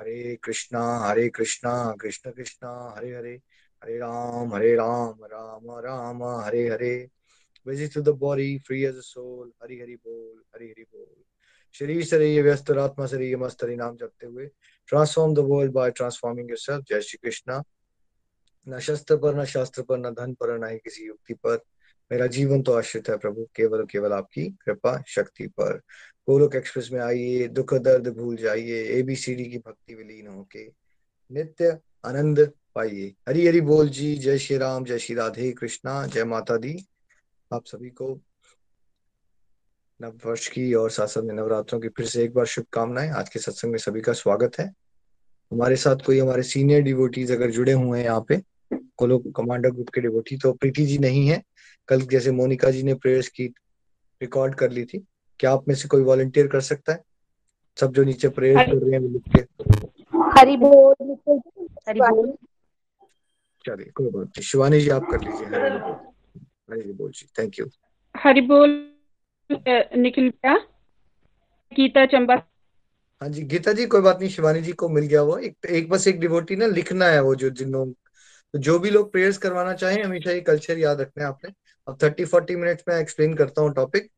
Hare Krishna Hare Krishna, Krishna Krishna, Hare Hare Hare Ram Hare Ram Ram Ram, Hare Hare. Visit to the body, free as a soul, Hari Hari बोल, हरि हरि बोल। शरीर शरीर, व्यस्त आत्मा शरीर, मस्त हरि नाम जपते हुए। Transform the world by transforming yourself जय श्री कृष्णा। न शस्त्र पर, न शास्त्र पर, न धन पर, न ही किसी युक्ति पर। मेरा जीवन तो आश्रित है प्रभु, केवल केवल आपकी कृपा, शक्ति पर। गोलोक एक्सप्रेस में आइए, दुख दर्द भूल जाइए एबीसीडी की भक्ति विलीन होके नित्य आनंद पाइए। हरी हरी बोल जी, जय श्री राम, जय श्री राधे कृष्णा, जय माता दी। आप सभी को नव वर्ष की और साथ साथ में नवरात्रों की फिर से एक बार शुभकामनाएँ। आज के सत्संग में सभी का स्वागत है। हमारे साथ कोई हमारे सीनियर डिवोटीज अगर जुड़े हुए हैं यहाँ पे कोलो कमांडर ग्रुप के डिवोटी तो प्रीति जी नहीं है। कल जैसे मोनिका जी ने प्रेयर्स की रिकॉर्ड कर ली थी। क्या आप में से कोई वॉलंटियर कर सकता है? सब जो नीचे प्रेयर कर रहे हैं लिख के। हरि बोल। हरि बोल। चलिए कोई बात नहीं। शिवानी जी आप कर लीजिए। हरि बोल। हरि बोल जी थैंक यू हरि बोल निखिल भैया। गीता चंबा। हाँ जी गीता जी कोई बात नहीं। शिवानी जी को मिल गया वो। एक एक बस एक डिवोटी ना लिखना है वो जो जिन लोग तो जो भी लोग प्रेयर्स करवाना चाहें हमेशा ये कल्चर याद रखना है आपने। अब थर्टी फोर्टी मिनट्स में एक्सप्लेन करता हूँ टॉपिक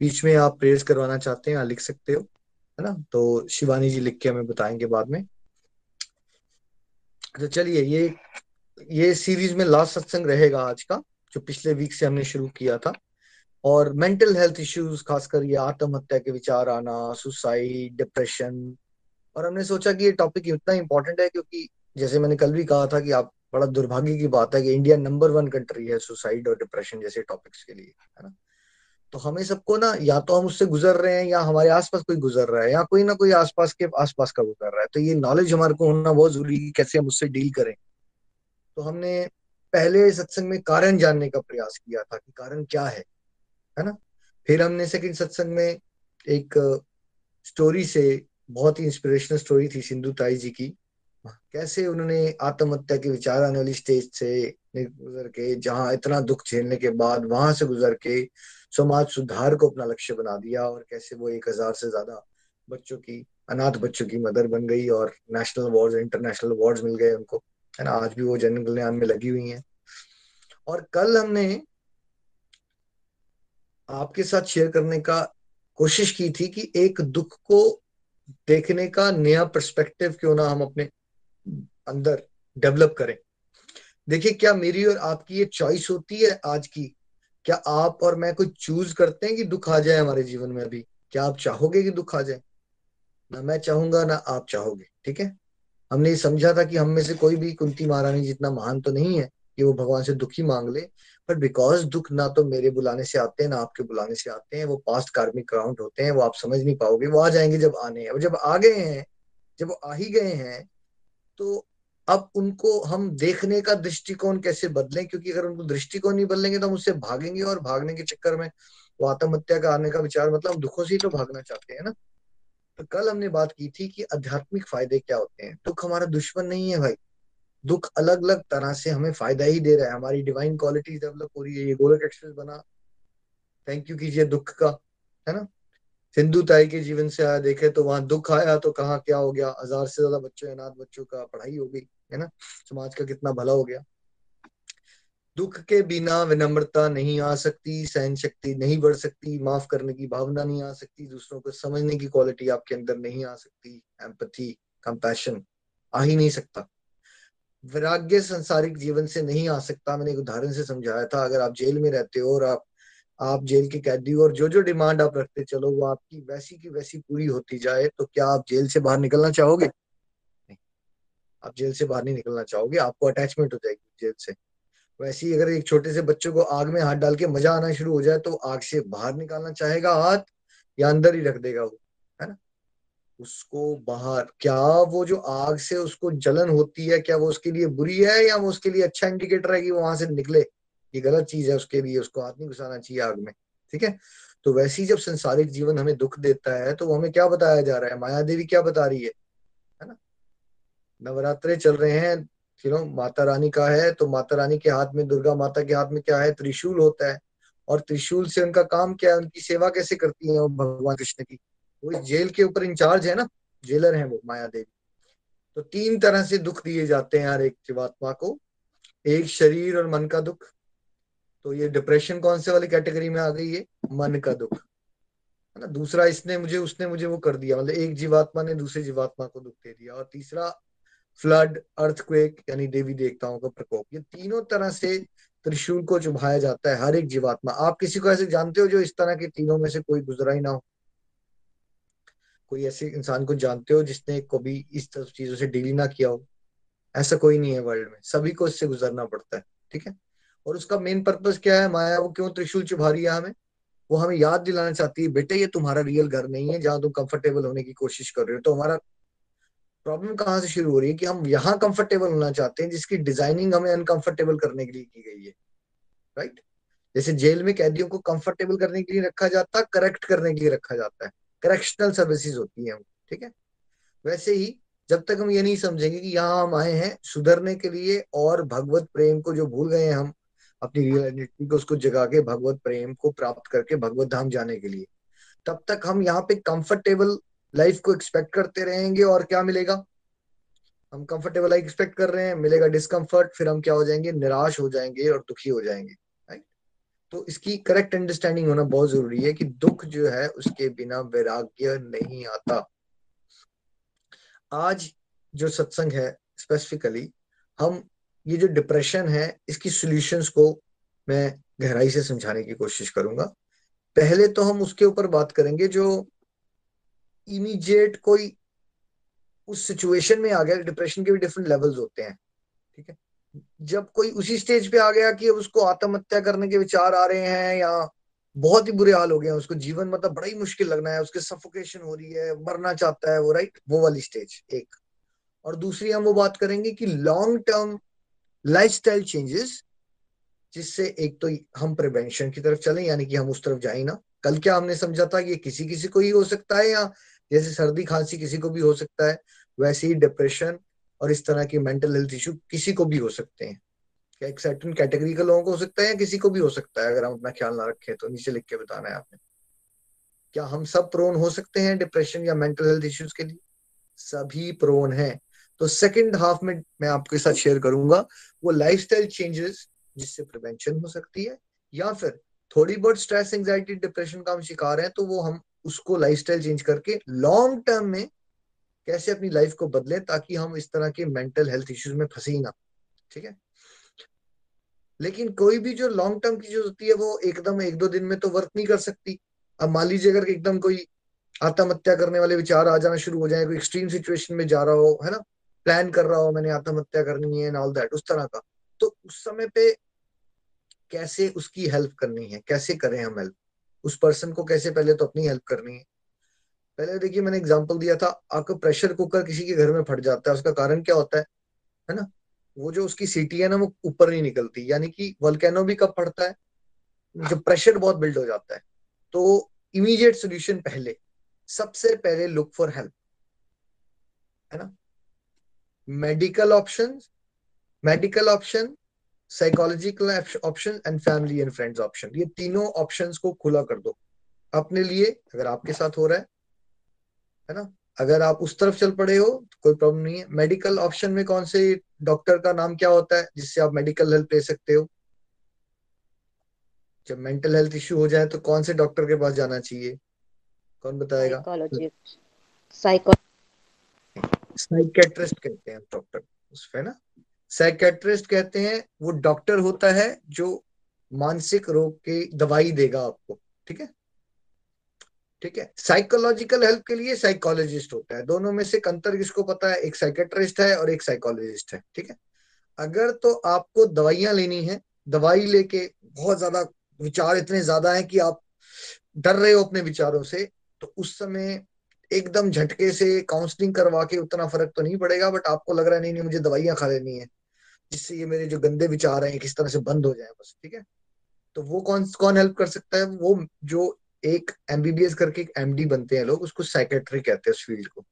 बीच में आप प्रेयर्स करवाना चाहते हैं लिख सकते हो, है ना? तो शिवानी जी लिख के हमें बताएँगे बाद में। तो चलिए, ये ये सीरीज़ में लास्ट सत्संग रहेगा आज का, जो पिछले वीक से हमने शुरू किया था। और मेंटल हेल्थ इश्यूज़ खासकर ये आत्महत्या के विचार आना सुसाइड डिप्रेशन और हमने सोचा कि ये टॉपिक इतना इंपॉर्टेंट है क्योंकि जैसे मैंने कल भी कहा था कि आप, बड़ा दुर्भाग्य की बात है कि इंडिया नंबर वन कंट्री है सुसाइड और डिप्रेशन जैसे टॉपिक्स के लिए, है ना? तो हमें सबको ना, या तो हम उससे गुजर रहे हैं, या हमारे आसपास कोई गुजर रहा है, या कोई ना कोई आसपास के आसपास का गुजर रहा है तो ये नॉलेज हमारे को होना बहुत ज़रूरी है कैसे हम उससे डील करें। तो हमने पहले सत्संग में कारण जानने का प्रयास किया था कि कारण क्या है है ना? फिर हमने सेकंड सत्संग में एक स्टोरी से, बहुत ही इंस्पिरेशनल स्टोरी थी सिंधु ताई जी की। कैसे उन्होंने आत्महत्या के विचार आने वाली स्टेज से गुजर के, जहाँ इतना दुख झेलने के बाद वहाँ से गुजर के समाज सुधार को अपना लक्ष्य बना दिया और कैसे वो एक हज़ार से ज़्यादा बच्चों की, अनाथ बच्चों की मदर बन गई और नेशनल अवार्ड इंटरनेशनल अवार्ड मिल गए उनको। है ना? आज भी वो जन कल्याण में लगी हुई है। और कल हमने आपके साथ शेयर करने का कोशिश की थी कि एक दुख को देखने का नया पर्सपेक्टिव क्यों ना हम अपने अंदर डेवलप करें। देखिए, क्या मेरी और आपकी ये चॉइस होती है आज की? क्या आप और मैं कुछ चूज़ करते हैं कि दुख आ जाए हमारे जीवन में अभी? क्या आप चाहोगे कि दुख आ जाए? ना मैं चाहूँगा, ना आप चाहोगे, ठीक है? हमने ये समझा था कि हम में से कोई भी कुंती महारानी जितना महान तो नहीं है कि वो भगवान से दुखी मांग ले बट बिकॉज़ दुख ना तो मेरे बुलाने से आते हैं, ना आपके बुलाने से आते हैं, वो पास्ट कार्मिक काउंट होते हैं, वो आप समझ नहीं पाओगे, वो आ जाएँगे जब आने हैं जब आ गए हैं, जब आ ही गए हैं तो अब उनको हम देखने का दृष्टिकोण कैसे बदलें? क्योंकि अगर उनको दृष्टिकोण नहीं बदलेंगे तो हम उससे भागेंगे और भागने के चक्कर में वो आत्महत्या का आने का विचार मतलब हम दुखों से ही तो भागना चाहते हैं ना? तो कल हमने बात की थी कि आध्यात्मिक फ़ायदे क्या होते हैं। दुख हमारा दुश्मन नहीं है भाई। दुख अलग अलग तरह से हमें फ़ायदा ही दे रहा है। हमारी डिवाइन क्वालिटीज डेवलप हो रही है। ये गोलक एक्सप्रेस बना। थैंक यू कीजिए दुख का, है ना? सिंधु ताई के जीवन से आया, देखे तो वहाँ दुख आया तो कहा क्या हो गया? हज़ार से ज़्यादा बच्चों अनाथ बच्चों का पढ़ाई हो गई, है ना? समाज का कितना भला हो गया। दुख के बिना विनम्रता नहीं आ सकती, सहन शक्ति नहीं बढ़ सकती, माफ़ करने की भावना नहीं आ सकती, दूसरों को समझने की क्वालिटी आपके अंदर नहीं आ सकती एम्पथी कंपैशन आ ही नहीं सकता। वैराग्य संसारिक जीवन से नहीं आ सकता, मैंने एक उदाहरण से समझाया था, अगर आप जेल में रहते हो और आप आप जेल के कैदी और जो जो डिमांड आप रखते चलो वो आपकी वैसी की वैसी पूरी होती जाए तो क्या आप जेल से बाहर निकलना चाहोगे? नहीं। आप जेल से बाहर नहीं निकलना चाहोगे आपको अटैचमेंट हो जाएगी जेल से। वैसे ही अगर एक छोटे से बच्चे को आग में हाथ डाल के मज़ा आना शुरू हो जाए तो आग से बाहर निकालना चाहेगा हाथ या अंदर ही रख देगा वो है ना? उसको बाहर क्या वो जो आग से उसको जलन होती है क्या वो उसके लिए बुरी है या वो उसके लिए अच्छा इंडिकेटर है कि वो वहाँ से निकले? ये गलत चीज़ है, उसके लिए उसको हाथ नहीं घुसाना चाहिए आग में, ठीक है? तो वैसे ही जब संसारिक जीवन हमें दुख देता है तो वो हमें क्या बताया जा रहा है? माया देवी क्या बता रही है? है ना? नवरात्रे चल रहे हैं यू माता रानी का है तो माता रानी के हाथ में, दुर्गा माता के हाथ में क्या है? त्रिशूल होता है, और त्रिशूल से उनका काम क्या है? उनकी सेवा कैसे करती है भगवान कृष्ण की? वो इस जेल के ऊपर इंचार्ज है ना? जेलर है वो, माया देवी। तो तीन तरह से दुख दिए जाते हैं हर एक जीवात्मा को, एक शरीर और मन का दुख तो ये डिप्रेशन कौन से वाली कैटेगरी में आ गई है? मन का दुख। है ना? दूसरा इसने मुझे, उसने मुझे वो कर दिया। मतलब एक जीवात्मा ने दूसरे जीवात्मा को दुख दे दिया। और तीसरा फ्लड अर्थक्वेक यानी देवी देवताओं का प्रकोप। ये तीनों तरह से त्रिशूल को चुभाया जाता है हर एक जीवात्मा। आप किसी को ऐसे जानते हो जो इस तरह के तीनों में से कोई गुजरा ही ना हो? कोई ऐसे इंसान को जानते हो जिसने कभी इस तरह चीज़ों से डील ना किया हो? ऐसा कोई नहीं है वर्ल्ड में। सभी को इससे गुजरना पड़ता है। ठीक है? और उसका मेन पर्पज क्या है माया? वो क्यों त्रिशूल चुभा रही है हमें? वो हमें याद दिलाना चाहती है, बेटे, ये तुम्हारा रियल घर नहीं है जहाँ तुम कंफर्टेबल होने की कोशिश कर रहे हो। तो हमारा प्रॉब्लम कहाँ से शुरू हो रही है कि हम यहाँ कंफर्टेबल होना चाहते हैं, जिसकी डिज़ाइनिंग हमें अनकंफर्टेबल करने के लिए की गई है। राइट जैसे जेल में कैदियों को कंफर्टेबल करने के लिए रखा जाता है करेक्ट करने के लिए रखा जाता है। करेक्शनल सर्विसेज़ होती है ठीक है? वैसे ही जब तक हम ये नहीं समझेंगे कि यहाँ हम आए हैं, सुधरने के लिए और भगवत प्रेम को जो भूल गए हैं हम अपनी रियल आइडेंटिटी को उसको जगा के भगवत प्रेम को प्राप्त करके भगवत धाम जाने के लिए। तब तक हम यहाँ पे कंफर्टेबल लाइफ को एक्सपेक्ट करते रहेंगे और क्या मिलेगा? हम कंफर्टेबल लाइफ एक्सपेक्ट कर रहे हैं, मिलेगा डिस्कम्फर्ट फिर हम क्या हो जाएँगे? निराश हो जाएँगे और दुखी हो जाएँगे राइट तो इसकी करेक्ट अंडरस्टैंडिंग होना बहुत ज़रूरी है कि दुख जो है उसके बिना वैराग्य नहीं आता। आज जो सत्संग है स्पेसिफिकली हम ये जो डिप्रेशन है, इसकी सॉल्यूशंस को मैं गहराई से समझाने की कोशिश करूँगा। पहले तो हम उसके ऊपर बात करेंगे जो इमीडिएट कोई उस सिचुएशन में आ गया डिप्रेशन के भी डिफरेंट लेवल्स होते हैं, ठीक है? जब कोई उसी स्टेज पे आ गया कि उसको आत्महत्या करने के विचार आ रहे हैं या बहुत ही बुरे हाल हो गए हैं, उसको जीवन मतलब बड़ा ही मुश्किल लगना है, उसके सफोकेशन हो रही है, मरना चाहता है, वो राइट वो वाली स्टेज एक। और दूसरी हम वो बात करेंगे कि लॉन्ग टर्म लाइफस्टाइल चेंजेस जिससे एक तो हम प्रिवेंशन की तरफ़ चलें, यानी कि हम उस तरफ़ जाए ना। कल क्या हमने समझा था कि किसी किसी को ही हो सकता है, या जैसे सर्दी खांसी किसी को भी हो सकता है, वैसे ही डिप्रेशन और इस तरह के मेंटल हेल्थ इशू किसी को भी हो सकते हैं। क्या एक सर्टन कैटेगरी के लोगों को हो सकता है या किसी को भी हो सकता है, अगर हम अपना ख्याल ना रखें तो नीचे लिख के बताना है आपने। क्या हम सब प्रोन हो सकते हैं डिप्रेशन या मेंटल हेल्थ इश्यूज़ के लिए? सभी प्रोन हैं। तो सेकंड हाफ़ में मैं आपके साथ शेयर करूँगा वो लाइफस्टाइल चेंजेस जिससे प्रिवेंशन हो सकती है, या फिर थोड़ी बहुत स्ट्रेस एंजाइटी डिप्रेशन का हम शिकार हैं तो वो हम उसको लाइफस्टाइल चेंज करके लॉन्ग टर्म में कैसे अपनी लाइफ को बदले ताकि हम इस तरह के मेंटल हेल्थ इश्यूज़ में फंसे ही ना, ठीक है? लेकिन कोई भी जो लॉन्ग टर्म की जो होती है, वो एकदम एक दो दिन में तो वर्क नहीं कर सकती। अब मान लीजिए अगर एकदम कोई आत्महत्या करने वाले विचार आ जाना शुरू हो जाए, कोई एक्सट्रीम सिचुएशन में जा रहा हो, है ना? प्लान कर रहा हो, मैंने आत्महत्या करनी है एंड ऑल दैट उस तरह का। तो उस समय पे कैसे उसकी हेल्प करनी है? कैसे करें हम हेल्प उस पर्सन को कैसे पहले तो अपनी हेल्प करनी है? पहले देखिए, मैंने एग्जांपल दिया था आपका प्रेशर कुकर किसी के घर में फट जाता है, उसका कारण क्या होता है? है ना? वो जो उसकी सीटी है ना, वो ऊपर नहीं निकलती, यानी कि वोल्केनो भी कब फटता है? जब प्रेशर बहुत बिल्ड हो जाता है। तो इमीडिएट सोल्यूशन पहले, सबसे पहले लुक फॉर हेल्प है ना? Medical option medical option psychological option and family and friends option ये तीनों ऑप्शंस को खुला कर दो। अपने लिए, अगर आपके साथ हो रहा है है ना? अगर आप उस तरफ़ चल पड़े हो तो कोई प्रॉब्लम नहीं है। मेडिकल ऑप्शन में कौन से डॉक्टर का नाम क्या होता है, जिससे आप मेडिकल हेल्प ले सकते हो? जब मेंटल हेल्थ इश्यू हो जाए तो कौन से डॉक्टर के पास जाना चाहिए? कौन बताएगा? साइकेट्रिस्ट कहते हैं डॉक्टर उसमें ना? साइकेट्रिस्ट कहते हैं, वो डॉक्टर होता है जो मानसिक रोग की दवाई देगा आपको, ठीक है? ठीक है? साइकोलॉजिकल हेल्प के लिए साइकोलॉजिस्ट होता है। दोनों में से अंतर किसको पता है? एक साइकेट्रिस्ट है और एक साइकोलॉजिस्ट है, ठीक है? अगर तो आपको दवाइयाँ लेनी है, दवाई लेके बहुत ज़्यादा विचार इतने ज़्यादा है कि आप डर रहे हो अपने विचारों से तो उस समय एकदम झटके से काउंसलिंग करवा के उतना फ़र्क तो नहीं पड़ेगा बट आपको लग रहा है, नहीं नहीं, मुझे दवाइयाँ खा लेनी है, जिससे ये मेरे जो गंदे विचार हैं, किस तरह से बंद हो जाए बस, ठीक है? तो वो कौन कौन हेल्प कर सकता है? वो जो एक एमबीबीएस करके एक एमडी बनते हैं लोग, उसको साइकेट्री कहते हैं उस फ़ील्ड को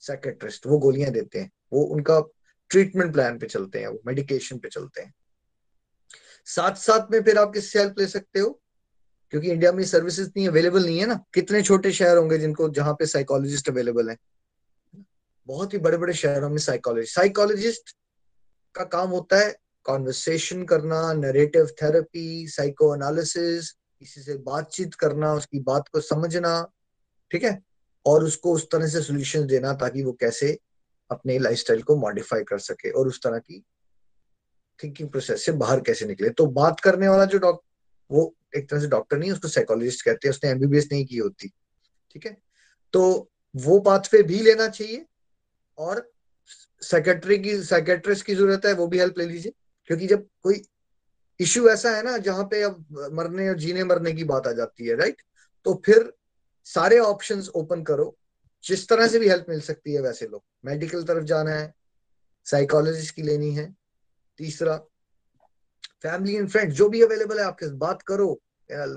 साइकेट्रिस्ट वो गोलियाँ देते हैं, वो उनका ट्रीटमेंट प्लान पे चलते हैं, वो मेडिकेशन पे चलते हैं। साथ साथ में फिर आप किससे हेल्प ले सकते हो? क्योंकि इंडिया में सर्विसेज़ नहीं अवेलेबल नहीं है ना। कितने छोटे शहर होंगे जिनको, जहाँ पे साइकोलॉजिस्ट अवेलेबल है? बहुत ही बड़े बड़े शहरों में साइकोलॉजिस्ट साइकोलॉजिस्ट का काम होता है कॉन्वर्सेशन करना नरेटिव थेरेपी साइको एनालिसिस किसी से बातचीत करना, उसकी बात को समझना, ठीक है? और उसको उस तरह से सोल्यूशन देना ताकि वो कैसे अपने लाइफस्टाइल को मॉडिफाई कर सके और उस तरह की थिंकिंग प्रोसेस से बाहर कैसे निकले। तो बात करने वाला जो डॉक्टर वो एक तरह से डॉक्टर नहीं उसको साइकोलॉजिस्ट कहते हैं, उसने एमबीबीएस नहीं की होती, ठीक है? तो वो पाथवे भी लेना चाहिए और सेक्रेटरी की साइकेट्रिस्ट की ज़रूरत है, वो भी हेल्प ले लीजिए, क्योंकि जब कोई इश्यू ऐसा है ना, जहाँ पे अब मरने और जीने मरने की बात आ जाती है राइट तो फिर सारे ऑप्शन ओपन करो, जिस तरह से भी हेल्प मिल सकती है, वैसे लोग मेडिकल तरफ़ जाना है साइकोलॉजिस्ट की लेनी है, तीसरा फैमिली एंड फ्रेंड जो भी अवेलेबल है आपके बात करो।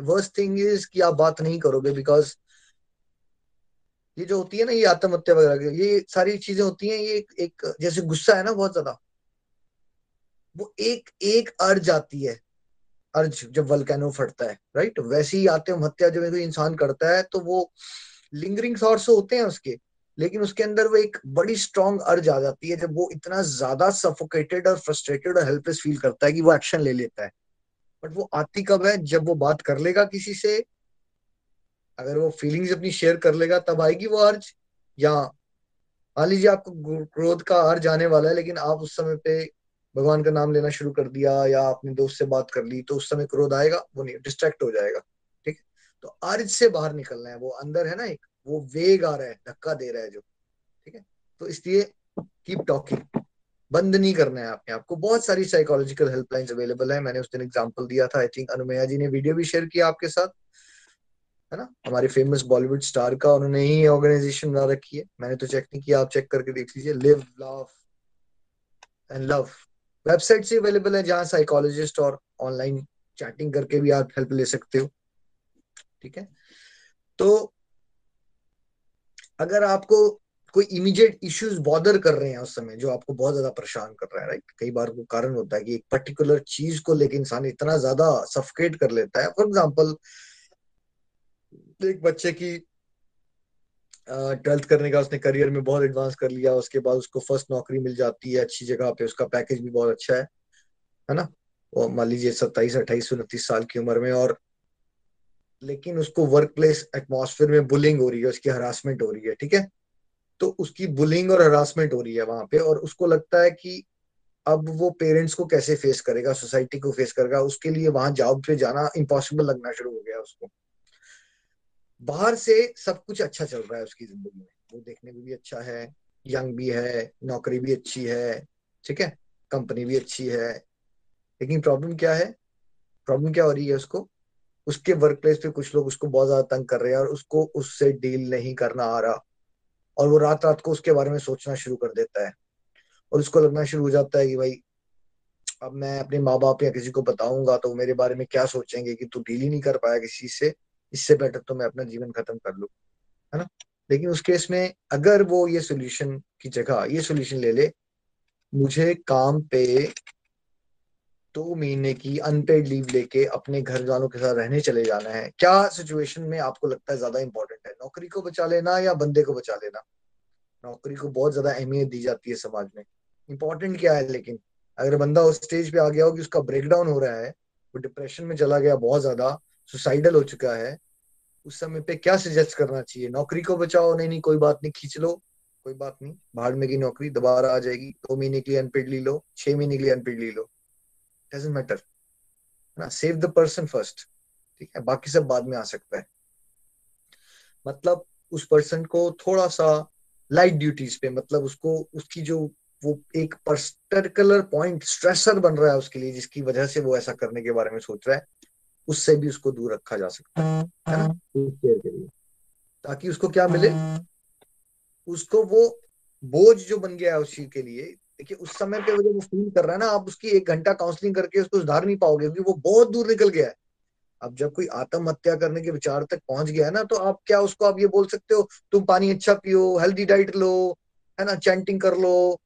वर्स्ट थिंग इज़ कि आप बात नहीं करोगे बिकॉज़ ये जो होती है ना ये आत्महत्या वगैरह ये सारी चीज़ें होती हैं ये एक, एक जैसे गुस्सा है ना बहुत ज़्यादा। वो एक एक अर्ज़ आती है। अर्ज़ जब वलकैनो फटता है राइट वैसे ही आत्महत्या जब कोई इंसान करता है तो वो लिंगरिंग थॉट्स होते हैं उसके। लेकिन उसके अंदर वो एक बड़ी स्ट्रॉन्ग अर्ज़ आ जाती है जब वो इतना ज़्यादा सफोकेटेड और फ्रस्ट्रेटेड और हेल्पलेस फील करता है कि वो एक्शन ले लेता है। बट वो आती कब है? जब वो बात कर लेगा किसी से, अगर वो फीलिंग्स अपनी शेयर कर लेगा, तब आएगी वो अर्ज़ या, मान लीजिए आपको क्रोध का अर्ज़ आने वाला है, लेकिन आप उस समय पे भगवान का नाम लेना शुरू कर दिया या अपने दोस्त से बात कर ली तो उस समय क्रोध आएगा, वो नहीं डिस्ट्रैक्ट हो जाएगा। ठीक है? तो अर्ज़ से बाहर निकलना है, वो अंदर है ना एक। वो वेग आ रहा है, धक्का दे रहा है जो। ठीक है? तो इसलिए कीप टॉकिंग बंद नहीं करना है आपने आपको। बहुत सारी साइकोलॉजिकल हेल्पलाइंस अवेलेबल है। मैंने उस दिन एग्जांपल दिया था आई थिंक अनुमया जी ने वीडियो भी शेयर किया आपके साथ। है ना? हमारे फ़ेमस बॉलीवुड स्टार का उन्होंने ही ऑर्गेनाइजेशन बना रखी है। मैंने तो चेक नहीं किया, आप चेक करके देख लीजिए। Live love and love website से अवेलेबल है जहाँ साइकोलॉजिस्ट और ऑनलाइन चैटिंग करके भी आप हेल्प ले सकते हो। ठीक है? तो अगर आपको कोई इमीडिएट इश्यूज़ बॉदर कर रहे हैं उस समय, जो आपको बहुत ज़्यादा परेशान कर रहा है राइट कई बार वो कारण होता है कि एक पर्टिकुलर चीज़ को लेकर इंसान इतना ज़्यादा सफकेट कर लेता है। फॉर एग्ज़ाम्पल एक बच्चे की ट्वेल्थ करने का उसने करियर में बहुत एडवांस कर लिया, उसके बाद उसको फ़र्स्ट नौकरी मिल जाती है, अच्छी जगह पे उसका पैकेज भी बहुत अच्छा है है ना? मान लीजिए सत्ताईस, अट्ठाईस, उनतीस साल की उम्र में और लेकिन उसको वर्क प्लेस एटमोसफेयर में बुलिंग हो रही है, उसकी हरासमेंट हो रही है, ठीक है? तो उसकी बुलिंग और हरासमेंट हो रही है वहाँ पे और उसको लगता है कि अब वो पेरेंट्स को कैसे फेस करेगा सोसाइटी को फेस करेगा, उसके लिए वहाँ जॉब पे जाना इम्पॉसिबल लगना शुरू हो गया उसको। बाहर से सब कुछ अच्छा चल रहा है उसकी ज़िंदगी में। वो देखने में भी अच्छा है यंग भी है, नौकरी भी अच्छी है, ठीक है? कंपनी भी अच्छी है। लेकिन प्रॉब्लम क्या है? प्रॉब्लम क्या हो रही है उसको? उसके वर्क प्लेस पे कुछ लोग उसको बहुत ज़्यादा तंग कर रहे हैं और उसको उससे डील नहीं करना आ रहा। और वो रात रात को उसके बारे में सोचना शुरू कर देता है। और उसको लगना शुरू हो जाता है कि भाई, अब मैं अपने माँ बाप या किसी को बताऊँगा तो मेरे बारे में क्या सोचेंगे कि तू डील ही नहीं कर पाया किसी से, इससे बेटर तो मैं अपना जीवन खत्म कर लू, है ना? लेकिन उस केस में अगर वो ये सोल्यूशन की जगह, ये सोल्यूशन ले ले, मुझे काम पे दो महीने की अनपेड लीव लेके अपने घर वालों के साथ रहने चले जाना है। क्या सिचुएशन में आपको लगता है ज़्यादा इंपॉर्टेंट है? नौकरी को बचा लेना या बंदे को बचा लेना? नौकरी को बहुत ज़्यादा अहमियत दी जाती है समाज में। इंपॉर्टेंट क्या है लेकिन? अगर बंदा उस स्टेज पे आ गया हो कि उसका ब्रेकडाउन हो रहा है, वो डिप्रेशन में चला गया, बहुत ज़्यादा सुसाइडल हो चुका है, उस समय पे क्या सजेस्ट करना चाहिए? नौकरी को बचाओ। नहीं नहीं, कोई बात नहीं, खींच लो। कोई बात नहीं, भाड़ में की नौकरी दोबारा आ जाएगी। दो महीने के लिए अनपेड ली लो, छह महीने के लिए अनपेड ली लो। डजेंट मैटर ना सेव द पर्सन फ़र्स्ट ठीक है? बाकी सब बाद में आ सकता है। मतलब उस पर्सन को थोड़ा सा लाइट ड्यूटीज़ पे मतलब उसको उसकी जो वो एक पर्टिकुलर पॉइंट स्ट्रेसर बन रहा है उसके लिए जिसकी वजह से वो ऐसा करने के बारे में सोच रहा है उससे भी उसको दूर रखा जा सकता है है ना? शेयर के लिए। ताकि उसको क्या मिले? उसको वो बोझ जो बन गया है उस के लिए देखिए, उस समय पे वो वो फील कर रहा है ना, आप उसकी एक घंटा काउंसलिंग करके उसको सुधार नहीं पाओगे, क्योंकि वो बहुत दूर निकल गया है। अब जब कोई आत्महत्या करने के विचार तक पहुँच गया है ना तो आप क्या उसको आप ये बोल सकते हो, तुम पानी अच्छा पियो हेल्दी डाइट लो, है ना चैंटिंग कर लो।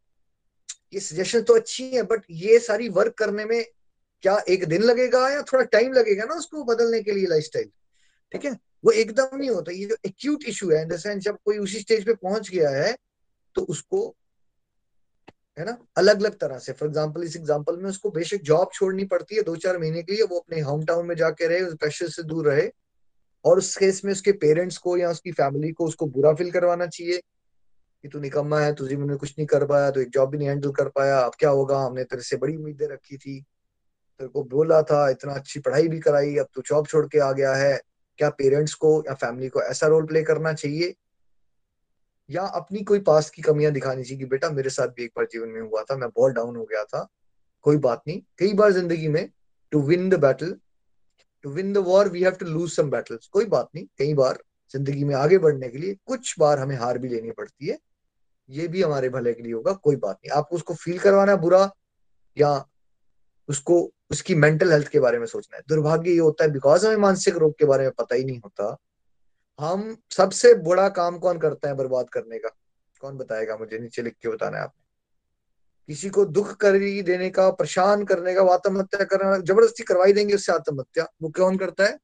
ये सजेशन तो अच्छी है बट ये सारी वर्क करने में क्या एक दिन लगेगा या थोड़ा टाइम लगेगा ना उसको बदलने के लिए लाइफ ठीक है? वो एकदम नहीं होता। ये जो एक्यूट इशू है इन द सेंस जब कोई उसी स्टेज पे पहुँच गया है तो उसको है ना? अलग अलग तरह से। फॉर एग्ज़ाम्पल इस एग्ज़ाम्पल में उसको बेशक जॉब छोड़नी पड़ती है दो चार महीने के लिए, वो अपने होम टाउन में जाके रहे, उस प्रेशर से दूर रहे और उस केस में उसके पेरेंट्स को या उसकी फैमिली को उसको बुरा फील करवाना चाहिए कि तू निकम्मा है, तुझे मैंने कुछ नहीं कर पाया तो एक जॉब भी नहीं हैंडल कर पाया, अब क्या होगा? हमने तेरे से बड़ी उम्मीदें रखी थी। तेरे को बोला था, इतना अच्छी पढ़ाई भी कराई, अब तू जॉब छोड़ के आ गया है। क्या पेरेंट्स को या फैमिली को ऐसा रोल प्ले करना चाहिए या अपनी कोई पास की कमियाँ दिखानी चाहिए कि बेटा मेरे साथ भी एक बार जीवन में हुआ था, मैं बहुत डाउन हो गया था, कोई बात नहीं। कई बार ज़िंदगी में to win the battle to win the war we have to lose some battles कोई बात नहीं, कई बार ज़िंदगी में आगे बढ़ने के लिए कुछ बार हमें हार भी लेनी पड़ती है। ये भी हमारे भले के लिए होगा, कोई बात नहीं। आपको उसको फील करवाना बुरा, या उसको, उसकी मेंटल हेल्थ के बारे में सोचना है। दुर्भाग्य ये होता है बिकॉज़ हमें मानसिक रोग के बारे में पता ही नहीं होता हम सबसे बड़ा काम कौन करता है बर्बाद करने का? कौन बताएगा मुझे? नीचे लिख के बताना है आपने। किसी को दुख कर देने का, परेशान करने का, आत्महत्या करना, ज़बरदस्ती करवाई देंगे उससे आत्महत्या, वो कौन करता है?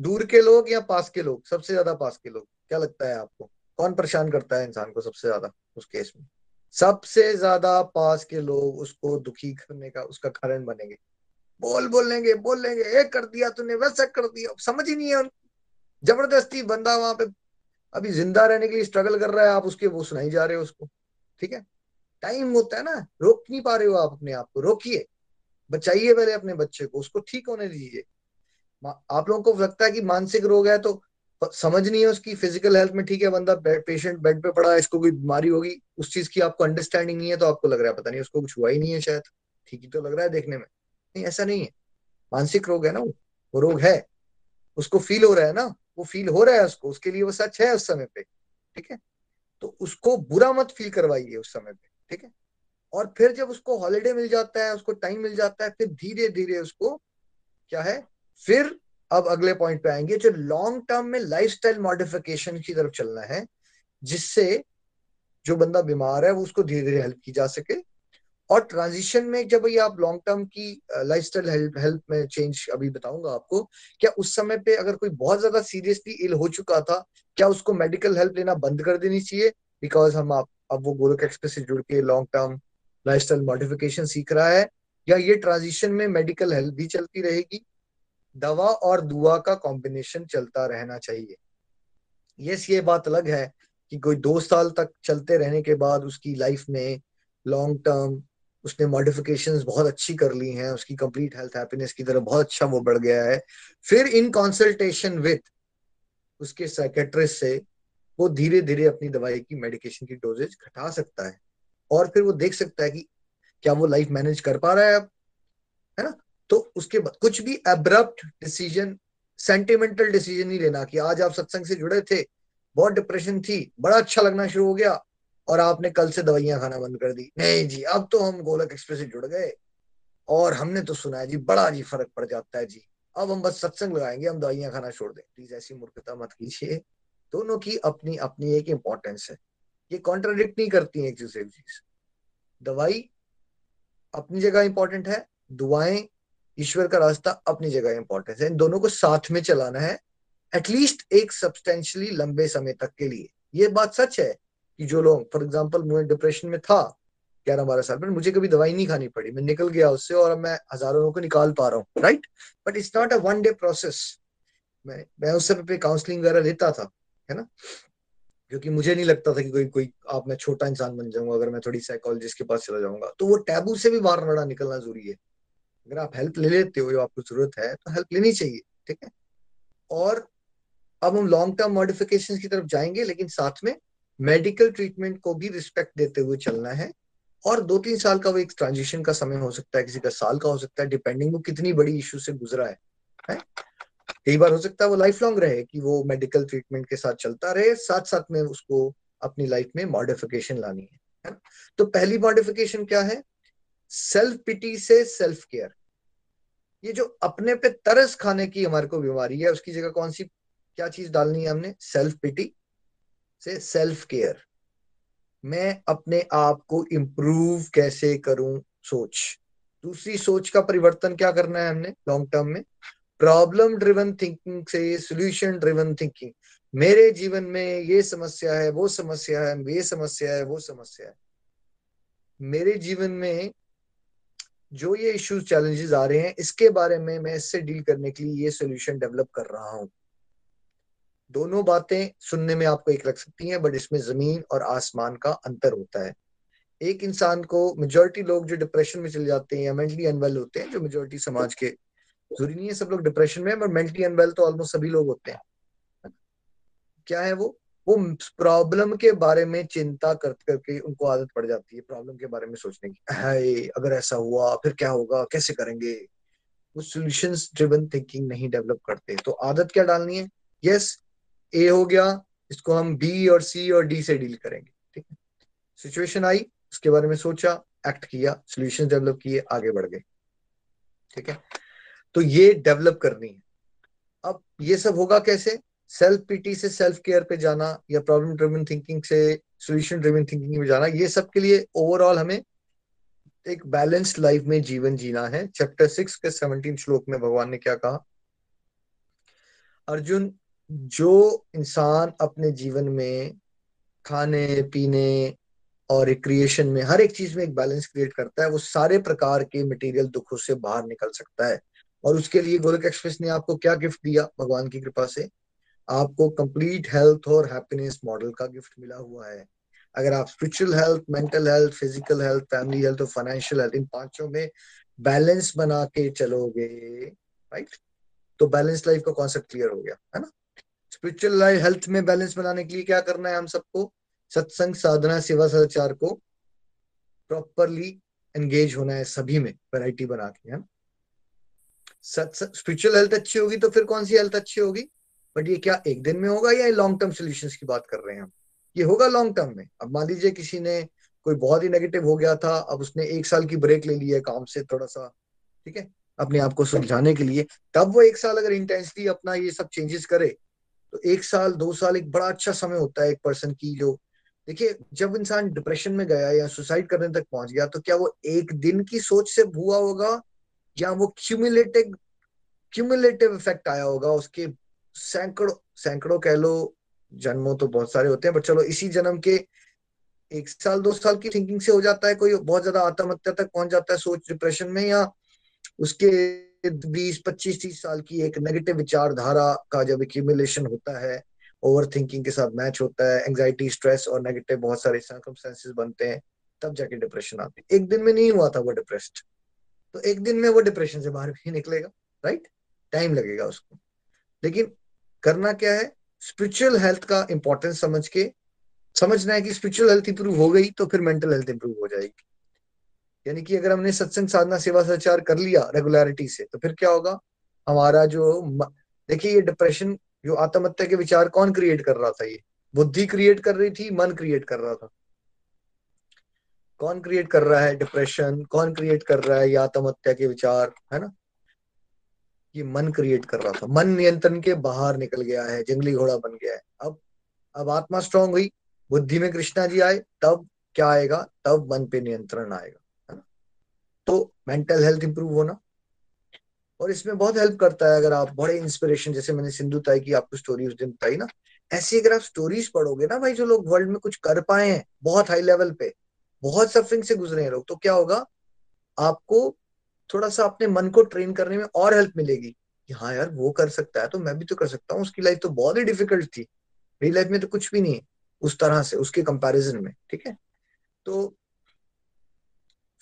दूर के लोग या पास के लोग? सबसे ज़्यादा पास के लोग। क्या लगता है आपको? कौन परेशान करता है इंसान को सबसे ज़्यादा उस केस में? सबसे ज़्यादा पास के लोग उसको दुखी करने का, उसका कारण बनेंगे। बोल बोल लेंगे बोल लेंगे, एक कर दिया तूने, वैसा कर दिया। समझ ही नहीं है उनको। ज़बरदस्ती बंदा वहाँ पे अभी ज़िंदा रहने के लिए स्ट्रगल कर रहा है, आप उसके वो सुनाई जा रहे हो उसको। ठीक है? टाइम होता है ना, रोक नहीं पा रहे हो आप अपने आप को, रोकिए। बचाइए पहले अपने बच्चे को, उसको ठीक होने दीजिए। आप लोगों को लगता है कि मानसिक रोग है तो समझ नहीं है उसकी फ़िज़िकल हेल्थ में ठीक है, बंदा पेशेंट बेड पे पड़ा है, इसको कोई बीमारी होगी, उस चीज़ की आपको अंडरस्टैंडिंग नहीं है तो आपको लग रहा है, पता नहीं, उसको कुछ हुआ ही नहीं है शायद। ठीक ही तो लग रहा है देखने में। नहीं, ऐसा नहीं है। मानसिक रोग है ना वो वो रोग है। उसको फील हो रहा है ना, वो फील हो रहा है उसको, उसके लिए वो सच है उस समय पे, ठीक है? तो उसको बुरा मत फील करवाइए उस समय पे, ठीक है? और फिर जब उसको हॉलीडे मिल जाता है, उसको टाइम मिल जाता है, फिर धीरे धीरे उसको क्या है? फिर अब अगले पॉइंट पे आएँगे जो लॉन्ग टर्म में लाइफस्टाइल मॉडिफिकेशन की तरफ़ चलना है, जिससे जो बंदा बीमार है, वो उसको धीरे धीरे हेल्प की जा सके। और ट्रांजिशन में जब ये आप लॉन्ग टर्म की लाइफस्टाइल हेल्प हेल्प में चेंज अभी बताऊँगा आपको, क्या उस समय पे अगर कोई बहुत ज़्यादा सीरियसली इल हो चुका था, क्या उसको मेडिकल हेल्प लेना बंद कर देनी चाहिए? बिकॉज़ हम आप, अब वो गोलक एक्सप्रेस से जुड़ के लॉन्ग टर्म लाइफस्टाइल मॉडिफिकेशन सीख रहा है, या ये ट्रांजिशन में मेडिकल हेल्प भी चलती रहेगी, दवा और दुआ का कॉम्बिनेशन चलता रहना चाहिए। यस ये बात अलग है कि कोई दो साल तक चलते रहने के बाद उसकी लाइफ में लॉन्ग टर्म उसने मॉडिफिकेशंस बहुत अच्छी कर ली हैं, उसकी कंप्लीट हेल्थ हैप्पीनेस की तरफ़ बहुत अच्छा वो बढ़ गया है। फिर इन कंसल्टेशन विथ उसके साइकेट्रिस्ट से वो धीरे धीरे अपनी दवाई की मेडिकेशन की डोजेज घटा सकता है। और फिर वो देख सकता है कि क्या वो लाइफ मैनेज कर पा रहा है अब, है ना? तो उसके बाद कुछ भी एब्रप्ट डिसीज़न सेंटिमेंटल डिसीज़न नहीं लेना कि आज आप सत्संग से जुड़े थे, बहुत डिप्रेशन थी, बड़ा अच्छा लगना शुरू हो गया और आपने कल से दवाइयाँ खाना बंद कर दी। नहीं जी, अब तो हम गोलक एक्सप्रेस से जुड़ गए। और हमने तो सुना है जी, बड़ा जी फ़र्क पड़ जाता है जी। अब हम बस सत्संग लगाएँगे, हम दवाइयाँ खाना छोड़ दें। प्लीज़ ऐसी मूर्खता मत कीजिए। दोनों की अपनी अपनी एक इंपॉर्टेंस है। ये कॉन्ट्राडिक्ट नहीं करती है एक दूसरे की चीज़। दवाई अपनी जगह इंपॉर्टेंट है, दुआएँ ईश्वर का रास्ता अपनी जगह इंपॉर्टेंट है। इन दोनों को साथ में चलाना है एटलीस्ट एक सब्सटेंशियली लंबे समय तक के लिए। ये बात सच है कि जो लोग फॉर एग्ज़ाम्पल मैं डिप्रेशन में था ग्यारह बारह साल में मुझे कभी दवाई नहीं खानी पड़ी। मैं निकल गया उससे और मैं हज़ारों लोगों को निकाल पा रहा हूँ right but it's not a one day process मैं मैं उस समय पे काउंसलिंग वगैरह लेता था, है ना? क्योंकि मुझे नहीं लगता था कि कोई कोई, आप मैं छोटा इंसान बन जाऊँगा, अगर मैं थोड़ी साइकोलॉजिस्ट के पास चला जाऊँगा। तो वो टैबू से भी बाहर लड़ा निकलना ज़रूरी है। अगर आप हेल्प ले लेते हो जो आपको ज़रूरत है तो हेल्प लेनी चाहिए, ठीक है? और अब हम लॉन्ग टर्म मॉडिफिकेशन की तरफ़ जाएँगे, लेकिन साथ में मेडिकल ट्रीटमेंट को भी रिस्पेक्ट देते हुए चलना है और दो तीन साल का वो एक ट्रांजिशन का समय हो सकता है, किसी का साल का हो सकता है डिपेंडिंग वो कितनी बड़ी इश्यू से गुजरा है? कई बार हो सकता है वो लाइफ लॉन्ग रहे कि वो मेडिकल ट्रीटमेंट के साथ चलता रहे साथ साथ में उसको अपनी लाइफ में मॉडिफिकेशन लानी है तो पहली मॉडिफिकेशन क्या है? सेल्फ पिटी से सेल्फ केयर ये जो अपने पे तरस खाने की हमारे को बीमारी है, उसकी जगह कौन सी, क्या चीज़ डालनी है हमने? सेल्फ पिटी से सेल्फ केयर मैं अपने आप को इम्प्रूव कैसे करूँ सोच? दूसरी सोच का परिवर्तन क्या करना है हमने लॉन्ग टर्म में? प्रॉब्लम ड्रिवन थिंकिंग से सोल्यूशन ड्रिवन थिंकिंग मेरे जीवन में ये समस्या है, वो समस्या है, ये समस्या है, वो समस्या है. मेरे जीवन में जो ये इश्यूज़ चैलेंजेस आ रहे हैं, इसके बारे में मैं इससे डील करने के लिए ये सोल्यूशन डेवलप कर रहा हूँ. दोनों बातें सुनने में आपको एक लग सकती हैं बट इसमें ज़मीन और आसमान का अंतर होता है। एक इंसान को मेजोरिटी लोग जो डिप्रेशन में चले जाते हैं या मेंटली अनवेल होते हैं, जो मेजोरिटी समाज के, ज़रूरी नहीं है सब लोग डिप्रेशन में बट मेंटली अनवेल तो ऑलमोस्ट सभी लोग होते हैं। क्या है वो? वो प्रॉब्लम के बारे में चिंता कर, करके उनको आदत पड़ जाती है प्रॉब्लम के बारे में सोचने की। हाय, अगर ऐसा हुआ, फिर क्या होगा, कैसे करेंगे? वो सोल्यूशन ड्रिवन थिंकिंग नहीं डेवलप करते तो आदत क्या डालनी है? यस ए हो गया, इसको हम बी और सी और डी से डील करेंगे, ठीक है? सिचुएशन आई, उसके बारे में सोचा एक्ट किया सोल्यूशन डेवलप किए, आगे बढ़ गए, ठीक है? तो ये डेवलप करनी है। अब ये सब होगा कैसे? सेल्फ पीटी से सेल्फ केयर पे जाना या प्रॉब्लम ड्रिवन थिंकिंग से सोल्यूशन ड्रिवन थिंकिंग में जाना, ये सब के लिए ओवरऑल हमें एक बैलेंस्ड लाइफ में जीवन जीना है। चैप्टर सिक्स के सेवनटीन श्लोक में भगवान ने क्या कहा? अर्जुन जो इंसान अपने जीवन में खाने, पीने और रिक्रिएशन में, हर एक चीज़ में एक बैलेंस क्रिएट करता है, वो सारे प्रकार के मटेरियल दुखों से बाहर निकल सकता है। और उसके लिए गोलक एक्सप्रेस ने आपको क्या गिफ्ट दिया? भगवान की कृपा से। आपको कंप्लीट हेल्थ और हैप्पीनेस मॉडल का गिफ्ट मिला हुआ है। अगर आप spiritual health mental health physical health family health और फाइनेंशियल हेल्थ इन पाँचों में बैलेंस बना के चलोगे राइट तो बैलेंस लाइफ का कॉन्सेप्ट क्लियर हो गया, है ना? स्पिरिचुअल लाइफ हेल्थ में बैलेंस बनाने के लिए क्या करना है हम सबको? सत्संग, साधना, सेवा, सदाचार को प्रॉपरली एंगेज होना है सभी में वैरायटी बना के, है स्पिरिचुअल हेल्थ अच्छी होगी तो फिर कौन सी हेल्थ अच्छी होगी? बट ये क्या, एक दिन में होगा या लॉन्ग टर्म सोल्यूशन की बात कर रहे हैं हम? ये होगा लॉन्ग टर्म में। अब मान लीजिए किसी ने कोई बहुत ही नेगेटिव हो गया था, अब उसने एक साल की ब्रेक ले ली है काम से थोड़ा सा ठीक है? अपने आप को सुलझाने के लिए, तब वो एक साल अगर इंटेंसली अपना ये सब चेंजेस करे तो एक साल, दो साल एक बड़ा अच्छा समय होता है एक पर्सन की जो, देखिए, जब इंसान डिप्रेशन में गया या सुसाइड करने तक पहुँच गया तो क्या वो एक दिन की सोच से हुआ होगा या वो क्यूमुलेटिव क्यूमुलेटिव इफ़ेक्ट आया होगा? उसके सैकड़ों सैकड़ों कह लो, जन्मों तो बहुत सारे होते हैं बट चलो इसी जन्म के एक साल, दो साल की थिंकिंग से हो जाता है, कोई बहुत ज़्यादा आत्महत्या तक पहुँच जाता है सोच डिप्रेशन में या उसके बीस, पच्चीस, तीस साल की एक नेगेटिव विचारधारा का जब एक्यूमुलेशन होता है ओवर थिंकिंग के साथ मैच होता है एंग्जाइटी स्ट्रेस और नेगेटिव बहुत सारे सर्कमस्टेंसेस बनते हैं, तब जाके डिप्रेशन आती है। एक दिन में नहीं हुआ था वो डिप्रेस्ड तो एक दिन में वो डिप्रेशन से बाहर भी निकलेगा राइट टाइम लगेगा उसको। लेकिन करना क्या है? स्पिरिचुअल हेल्थ का इंपॉर्टेंस समझ के, समझना है कि स्पिरिचुअल हेल्थ इंप्रूव हो गई तो फिर मेंटल हेल्थ इंप्रूव हो जाएगी। यानी कि अगर हमने सत्संग साधना सेवा सचार कर लिया रेगुलरिटी से तो फिर क्या होगा? हमारा जो देखिए ये डिप्रेशन जो आत्महत्या के विचार कौन क्रिएट कर रहा था ये? बुद्धि क्रिएट कर रही थी, मन क्रिएट कर रहा था। कौन क्रिएट कर रहा है डिप्रेशन कौन क्रिएट कर रहा है ये आत्महत्या के विचार? है ना? ये मन क्रिएट कर रहा था। मन नियंत्रण के बाहर निकल गया है, जंगली घोड़ा बन गया है। अब अब आत्मा स्ट्रांग हुई, बुद्धि में कृष्णा जी आए, तब क्या आएगा? तब मन पे नियंत्रण आएगा। तो मेंटल हेल्थ इंप्रूव होना। और इसमें बहुत हेल्प करता है अगर आप बड़े इंस्पिरेशन जैसे मैंने सिंधु ताई की आपको स्टोरी उस दिन बताई ना, ऐसी अगर आप स्टोरीज पढ़ोगे ना भाई, जो लोग वर्ल्ड में कुछ कर पाए हैं, बहुत हाई लेवल पे, बहुत सफरिंग से गुजरे हैं लोग तो क्या होगा? आपको थोड़ा सा अपने मन को ट्रेन करने में और हेल्प मिलेगी। कि हाँ यार, वो कर सकता है तो मैं भी तो कर सकता हूँ। उसकी लाइफ तो बहुत ही डिफ़िकल्ट थी। मेरी लाइफ में तो कुछ भी नहीं है, उस तरह से, उसके कंपैरिजन में, ठीक है? तो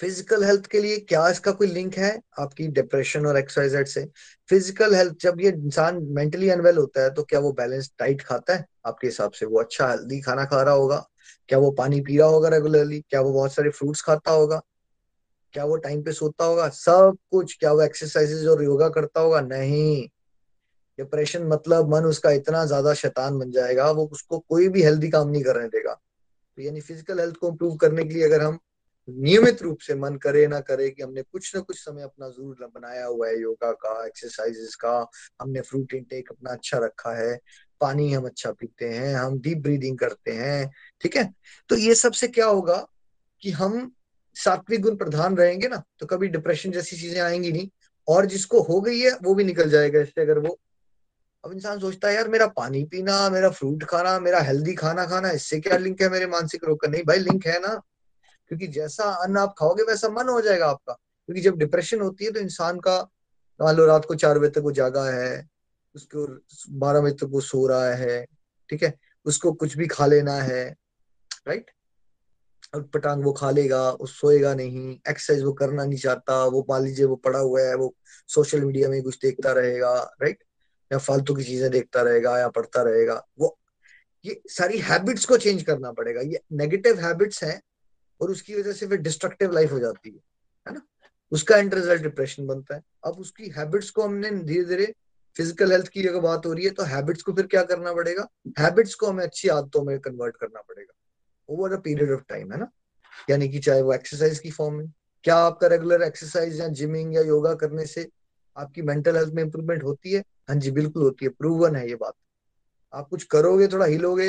फ़िज़िकल हेल्थ के लिए क्या इसका कोई लिंक है आपकी डिप्रेशन और एक्सरसाइज से? फ़िज़िकल हेल्थ जब ये इंसान मेंटली अनवेल होता है तो क्या वो बैलेंस डाइट खाता है? आपके हिसाब से वो अच्छा हेल्दी खाना खा रहा होगा? क्या वो पानी पी रहा होगा रेगुलरली क्या वो बहुत सारे फ्रूट्स खाता होगा? क्या वो टाइम पे सोता होगा? सब कुछ, क्या वो एक्सरसाइजेज और योगा करता होगा? नहीं। डिप्रेशन मतलब मन उसका इतना ज़्यादा शैतान बन जाएगा, वो उसको कोई भी हेल्दी काम नहीं करने देगा। तो यानी फ़िज़िकल हेल्थ को इम्प्रूव करने के लिए अगर हम नियमित रूप से मन करे ना करे कि हमने कुछ ना कुछ समय अपना ज़रूर बनाया हुआ है, योगा का एक्सरसाइजेस का, हमने फ्रूट इनटेक अपना अच्छा रखा है, पानी हम अच्छा पीते हैं, हम डीप ब्रीदिंग करते हैं, ठीक है? तो ये सबसे क्या होगा कि हम सात्विक गुण प्रधान रहेंगे ना तो कभी डिप्रेशन जैसी चीज़ें आएँगी नहीं, और जिसको हो गई है, वो भी निकल जाएगा इससे अगर वो, अब इंसान सोचता है, यार, मेरा पानी पीना, मेरा फ्रूट खाना, मेरा हेल्दी खाना खाना, इससे क्या लिंक है मेरे मानसिक रोग का? नहीं भाई लिंक है ना। क्योंकि जैसा अन्न आप खाओगे, वैसा मन हो जाएगा आपका। क्योंकि जब डिप्रेशन होती है तो इंसान का मान लो रात को चार बजे तक वो जागा है, उसको बारह बजे तक वो सो रहा है, ठीक है? उसको कुछ भी खा लेना है राइट और पटांग वो खा लेगा, वो सोएगा नहीं एक्सरसाइज वो करना नहीं चाहता, वो मान लीजिए वो पड़ा हुआ है, वो सोशल मीडिया में कुछ देखता रहेगा राइट या फालतू की चीज़ें देखता रहेगा या पढ़ता रहेगा, वो, ये सारी हैबिट्स को चेंज करना पड़ेगा। ये नेगेटिव हैबिट्स हैं और उसकी वजह से फिर डिस्ट्रक्टिव लाइफ हो जाती है है ना? उसका एंड रिज़ल्ट डिप्रेशन बनता है। अब उसकी हैबिट्स को हमने धीरे धीरे फ़िज़िकल हेल्थ की अगर बात हो रही है तो हैबिट्स को फिर क्या करना पड़ेगा? हैबिट्स को हमें अच्छी आदतों में कन्वर्ट करना पड़ेगा। Over a period of time है ना? यानी कि चाहे वो एक्सरसाइज की फॉर्म में क्या आपका रेगुलर एक्सरसाइज या जिमिंग या योगा करने से आपकी मेंटल हेल्थ में इंप्रूवमेंट होती है? हाँ जी, बिल्कुल होती है। प्रूवन है ये बात। आप कुछ करोगे, थोड़ा हिलोगे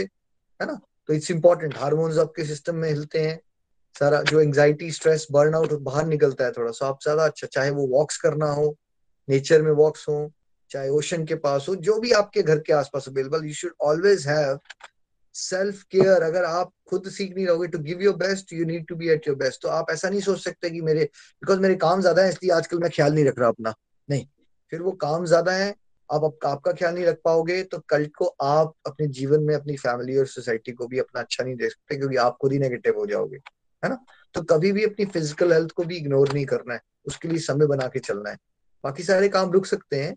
है ना? तो इट्स इंपॉर्टेंट हार्मोन्स आपके सिस्टम में हिलते हैं। सारा जो एंग्जाइटी स्ट्रेस बर्नआउट बाहर निकलता है थोड़ा। सा आप ज़्यादा अच्छा चाहे वो वॉक्स करना हो नेचर में वॉक्स हो, चाहे ओशन के पास हो, जो भी आपके घर के आसपास available you should always have self care अगर आप खुद सीख नहीं रहोगे to give your best you need to be at your best तो आप ऐसा नहीं सोच सकते कि मेरे बिकॉज़ मेरे काम ज़्यादा है, इसलिए आजकल मैं ख्याल नहीं रख रहा अपना। नहीं, फिर वो काम ज़्यादा है, आप अब आपका ख्याल नहीं रख पाओगे तो कल को आप अपने जीवन में, अपनी फैमिली और सोसाइटी को भी अपना अच्छा नहीं दे सकते, क्योंकि आप खुद ही नेगेटिव हो जाओगे। है ना? तो कभी भी अपनी फ़िज़िकल हेल्थ को भी इग्नोर नहीं करना है। उसके लिए समय बना के चलना है। बाकी सारे काम रुक सकते हैं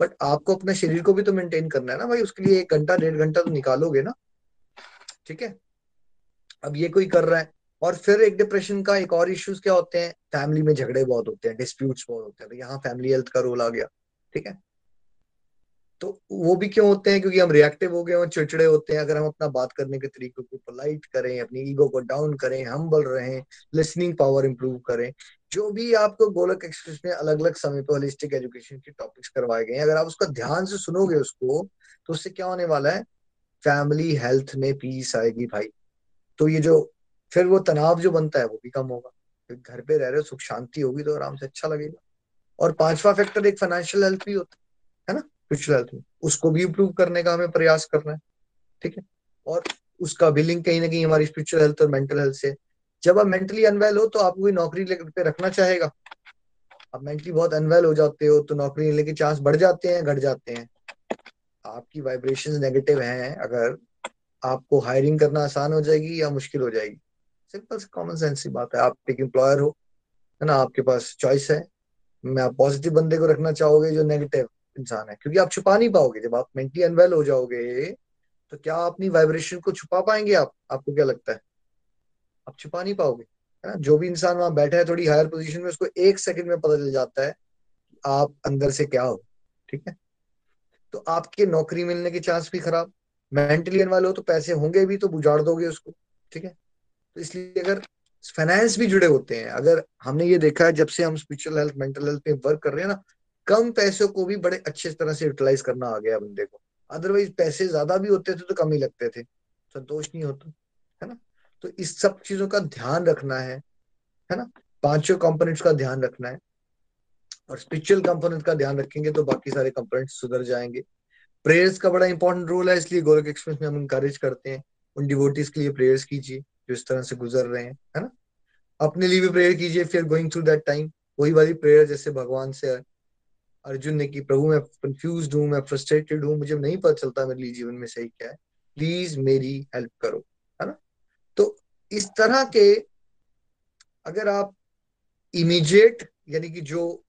बट आपको अपने शरीर को भी तो मेंटेन करना है ना भाई। उसके लिए एक घंटा, डेढ़ घंटा तो निकालोगे ना। ठीक है? अब ये कोई कर रहा है। और फिर एक डिप्रेशन का एक और इश्यूज़ क्या होते हैं? फैमिली में झगड़े बहुत होते हैं डिस्प्यूट्स बहुत होते हैं। तो यहाँ फैमिली हेल्थ का रोल आ गया। ठीक है? तो वो भी क्यों होते हैं? क्योंकि हम रिएक्टिव हो गए और चिड़चिड़े होते हैं। अगर हम अपना बात करने के तरीके को पोलाइट करें, अपनी ईगो को डाउन करें हम बल रहे लिसनिंग पावर इंप्रूव करें, जो भी आपको गोलक एक्सप्रेस में अलग अलग समय पर होलिस्टिक एजुकेशन के टॉपिक्स करवाए गए हैं, अगर आप उसका ध्यान से सुनोगे उसको तो उससे क्या होने वाला है? फैमिली हेल्थ में पीस आएगी भाई। तो ये जो, फिर वो तनाव जो बनता है, वो भी कम होगा। घर पे रह रहे हो, सुख शांति होगी तो आराम से अच्छा लगेगा। और पांचवा फैक्टर एक फाइनेंशियल हेल्थ भी होता है ना? स्पिरिचुअल हेल्थ में उसको भी इम्प्रूव करने का हमें प्रयास करना है, ठीक है? और उसका भी लिंक कहीं ना कहीं हमारी स्पिरिचुअल हेल्थ और मेंटल हेल्थ से। जब आप मेंटली अनवेल हो तो आपको कोई नौकरी पे रखना चाहेगा। आप मेंटली बहुत अनवेल हो जाते हो तो नौकरी लेने के चांस बढ़ जाते हैं, घट जाते हैं। आपकी वाइब्रेशन नेगेटिव हैं, अगर आपको हायरिंग करना आसान हो जाएगी या मुश्किल हो जाएगी। सिंपल से कॉमन सेंस की बात है। आप एक एम्प्लॉयर हो, है ना? आपके पास चॉइस है। मैं आप पॉजिटिव बंदे को रखना चाहोगे जो नेगेटिव इंसान है। क्योंकि आप छुपा नहीं पाओगे। जब आप मेंटली अनवेल हो जाओगे तो क्या अपनी वाइब्रेशन को छुपा पाएँगे आप? आपको क्या लगता है? आप छुपा नहीं पाओगे, है ना? जो भी इंसान वहाँ बैठा है, थोड़ी हायर पोजीशन में, उसको एक सेकंड में पता चल जाता है आप अंदर से क्या हो, ठीक है? तो आपके नौकरी मिलने के चांस भी खराब। मेंटली अनवेल हो तो पैसे होंगे भी तो बुझाड़ दोगे उसको, ठीक है? तो इसलिए अगर फाइनेंस भी जुड़े होते हैं, अगर हमने ये देखा है, जब से हम स्पिरिचुअल हेल्थ मेंटल हेल्थ पे वर्क कर रहे हैं ना कम पैसों को भी बड़े अच्छे तरह से यूटिलाइज करना आ गया बंदे को। अदरवाइज़ पैसे ज़्यादा भी होते थे तो कम ही लगते थे। संतोष नहीं होता, है ना? तो इस सब चीज़ों का ध्यान रखना है है ना? पाँचों कंपोनेंट्स का ध्यान रखना है। और स्पिरिचुअल कंपोनेंट का ध्यान रखेंगे तो बाकी सारे कंपोनेंट सुधर जाएँगे। प्रेयर्स का बड़ा इंपॉर्टेंट रोल है, इसलिए गोरख एक्सप्रेस में हम इंकरेज करते हैं। उन डिवोटीज के लिए प्रेयर्स कीजिए, जो इस तरह से गुजर रहे हैं, है ना? अपने लिए भी प्रेयर कीजिए फिर गोइंग थ्रू दैट टाइम वही वाली प्रेयर जैसे भगवान से अर्जुन ने की, प्रभु, मैं कंफ्यूज हूँ, मैं फ्रस्ट्रेटेड हूँ, मुझे नहीं पता चलता मेरे लिए जीवन में सही क्या है। प्लीज़ मेरी हेल्प करो। है ना? तो इस तरह के अगर आप इमीडिएट यानी कि जो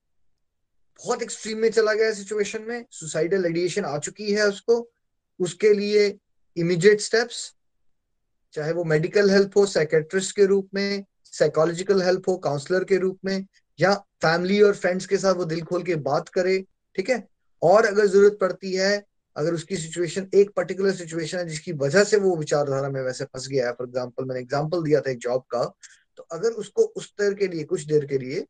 बहुत एक्सट्रीम में चला गया सिचुएशन में सुसाइडल एडिएशन आ चुकी है उसको, उसके लिए इमीडिएट स्टेप्स चाहे वो मेडिकल हेल्प हो साइकेट्रिस्ट के रूप में साइकोलॉजिकल हेल्प हो काउंसलर के रूप में या फैमिली और फ्रेंड्स के साथ वो दिल खोल के बात करे, ठीक है? और अगर ज़रूरत पड़ती है, अगर उसकी सिचुएशन एक पर्टिकुलर सिचुएशन है जिसकी वजह से वो विचारधारा में वैसे फंस गया है फॉर एग्ज़ाम्पल मैंने एग्ज़ाम्पल दिया था एक जॉब का तो अगर उसको उस देर के लिए, कुछ देर के लिए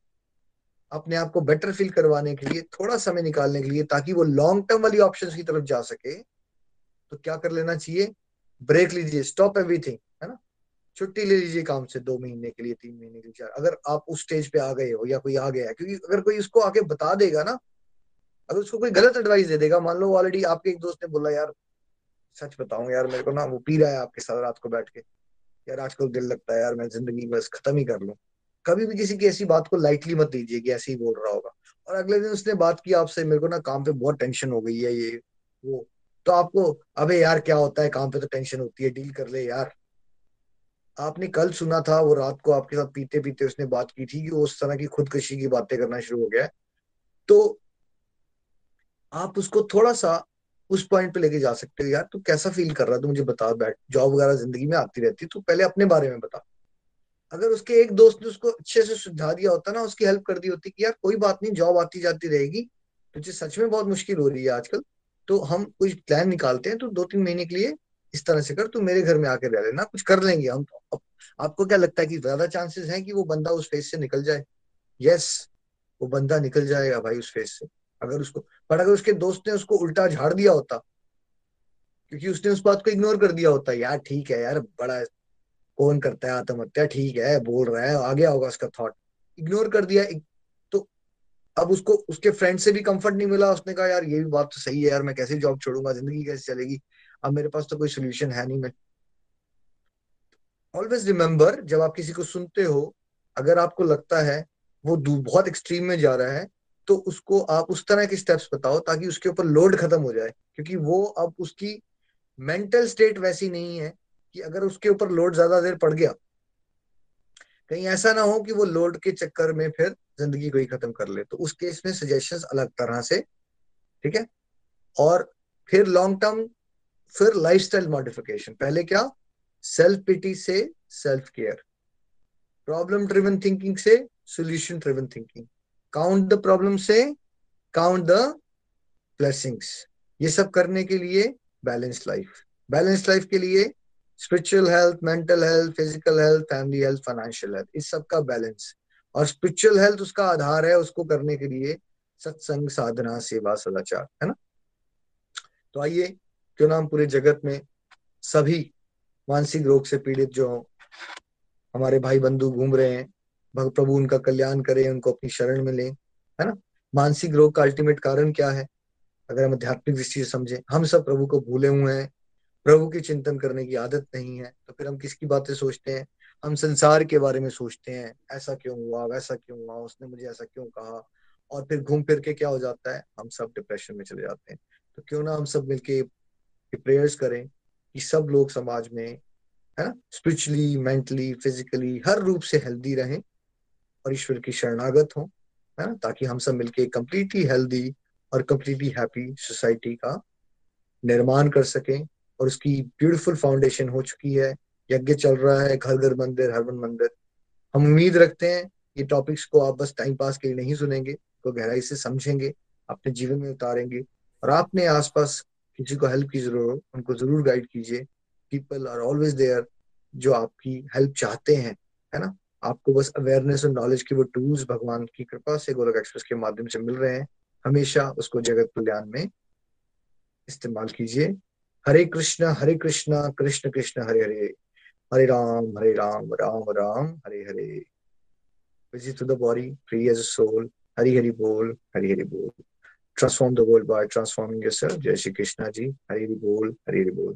अपने आप को बेटर फील करवाने के लिए, थोड़ा समय निकालने के लिए, ताकि वो लॉन्ग टर्म वाली ऑप्शन की तरफ़ जा सके तो क्या कर लेना चाहिए? ब्रेक लीजिए स्टॉप एवरीथिंग छुट्टी ले लीजिए काम से दो महीने के लिए, तीन महीने के लिए, चार। अगर आप उस स्टेज पे आ गए हो या कोई आ गया है, क्योंकि अगर कोई उसको आके बता देगा ना, अगर उसको कोई गलत एडवाइस दे देगा, मान लो ऑलरेडी आपके एक दोस्त ने बोला, यार, सच बताऊँ यार, मेरे को ना वो पी रहा है आपके साथ रात को बैठ के। यार, आजकल दिल लगता है यार, मैं ज़िंदगी बस खत्म ही कर लूँ। कभी भी किसी की ऐसी बात को लाइटली मत दीजिए कि ऐसे ही बोल रहा होगा। और अगले दिन उसने बात की आपसे, मेरे को ना काम पे बहुत टेंशन हो गई है ये, वो। तो आपको, अबे यार, क्या होता है? काम पे तो टेंशन होती है डील कर ले यार। आपने कल सुना था, वो रात को आपके साथ पीते पीते उसने बात की थी कि वो उस तरह की खुदकशी की बातें करना शुरू हो गया है। तो आप उसको थोड़ा सा उस पॉइंट पे लेके जा सकते हो यार। तू कैसा फील कर रहा है? तू मुझे बता, बैठ जॉब वगैरह ज़िंदगी में आती रहती तू पहले अपने बारे में बता। अगर उसके एक दोस्त ने उसको अच्छे से सुझा दिया होता ना, उसकी हेल्प कर दी होती कि यार कोई बात नहीं जॉब आती जाती रहेगी तुझे सच में बहुत मुश्किल हो रही है आजकल। तो हम कुछ प्लान निकालते हैं तो दो तीन महीने के लिए इस तरह से कर, तू मेरे घर में आकर रह लेना, कुछ कर लेंगे हम तो। आपको क्या लगता है कि ज़्यादा चांसेस हैं कि वो बंदा उस फेस से निकल जाए? यस वो बंदा निकल जाएगा भाई उस फेस से। अगर उसको, पर अगर उसके दोस्त ने उसको उल्टा झाड़ दिया होता, क्योंकि उसने उस बात को इग्नोर कर दिया होता, यार ठीक है यार, बड़ा कौन करता है आत्महत्या, ठीक है, बोल रहा है आ गया होगा उसका थॉट इग्नोर कर दिया अब उसको, उसके फ्रेंड से भी कंफर्ट नहीं मिला। उसने कहा, यार, ये भी बात तो सही है यार, मैं कैसे जॉब छोड़ूँगा? ज़िंदगी कैसे चलेगी? अब मेरे पास तो कोई सोल्यूशन है नहीं। मैं ऑलवेज रिमेम्बर जब आप किसी को सुनते हो, अगर आपको लगता है वो बहुत एक्सट्रीम में जा रहा है तो उसको आप उस तरह के स्टेप्स बताओ ताकि उसके ऊपर लोड खत्म हो जाए। क्योंकि वो अब उसकी मेंटल स्टेट वैसी नहीं है कि अगर उसके ऊपर लोड ज़्यादा देर पड़ गया कहीं ऐसा ना हो कि वो लोड के चक्कर में फिर ज़िंदगी को ही खत्म कर ले तो उस केस में सजेशंस अलग तरह से, ठीक है? और फिर लॉन्ग टर्म फिर लाइफस्टाइल मॉडिफिकेशन पहले क्या? सेल्फ पिटी से self care problem driven thinking से solution driven thinking count the problem से काउंट द ब्लेसिंग्स ये सब करने के लिए बैलेंस लाइफ बैलेंस लाइफ के लिए spiritual health mental health physical health family health financial health इस सब का बैलेंस और स्पिरिचुअल हेल्थ उसका आधार है, उसको करने के लिए सत्संग, साधना, सेवा, सदाचार, है ना? तो आइए, क्यों ना हम पूरे जगत में सभी मानसिक रोग से पीड़ित जो हमारे भाई बंधु घूम रहे हैं प्रभु उनका कल्याण करें, उनको अपनी शरण में लें, है ना? मानसिक रोग का अल्टीमेट कारण क्या है? अगर हम आध्यात्मिक दृष्टि से समझें, हम सब प्रभु को भूले हुए हैं प्रभु की चिंतन करने की आदत नहीं है तो फिर हम किसकी बातें सोचते हैं? हम संसार के बारे में सोचते हैं, ऐसा क्यों हुआ, वैसा क्यों हुआ, उसने मुझे ऐसा क्यों कहा? और फिर घूम फिर के क्या हो जाता है? हम सब डिप्रेशन में चले जाते हैं। तो क्यों ना हम सब मिलके प्रेयर्स करें कि सब लोग समाज में, है ना स्पिरिचुअली मेंटली फिजिकली हर रूप से हेल्दी रहें और ईश्वर की शरणागत हो, है ना, ताकि हम सब मिलके कम्प्लीटली हेल्दी और कम्प्लीटली हैप्पी सोसाइटी का निर्माण कर सकें। और उसकी ब्यूटीफुल फाउंडेशन हो चुकी है। यज्ञ चल रहा है घर घर मंदिर हर मंदिर। हम उम्मीद रखते हैं ये टॉपिक्स को आप बस टाइम पास के लिए नहीं सुनेंगे तो गहराई से समझेंगे, अपने जीवन में उतारेंगे। और आपने आसपास किसी को हेल्प की ज़रूरत हो, उनको ज़रूर गाइड कीजिए। पीपल आर ऑलवेज देयर जो आपकी हेल्प चाहते हैं, है ना? आपको बस अवेयरनेस और नॉलेज की वो टूल्स भगवान की कृपा से गोलक एक्सप्रेस के माध्यम से मिल रहे हैं। हमेशा उसको जगत कल्याण में इस्तेमाल कीजिए। Hare Krishna Hare Krishna Krishna Krishna, Hare Hare. Hare Ram Hare Ram Ram Ram, Hare Hare. Visit to दॉरी free as soul Hari Hari बोल, हरि हरि बोल। Transform the world by transforming जय श्री कृष्णा जी। हरि हरि बोल, हरि हरि बोल।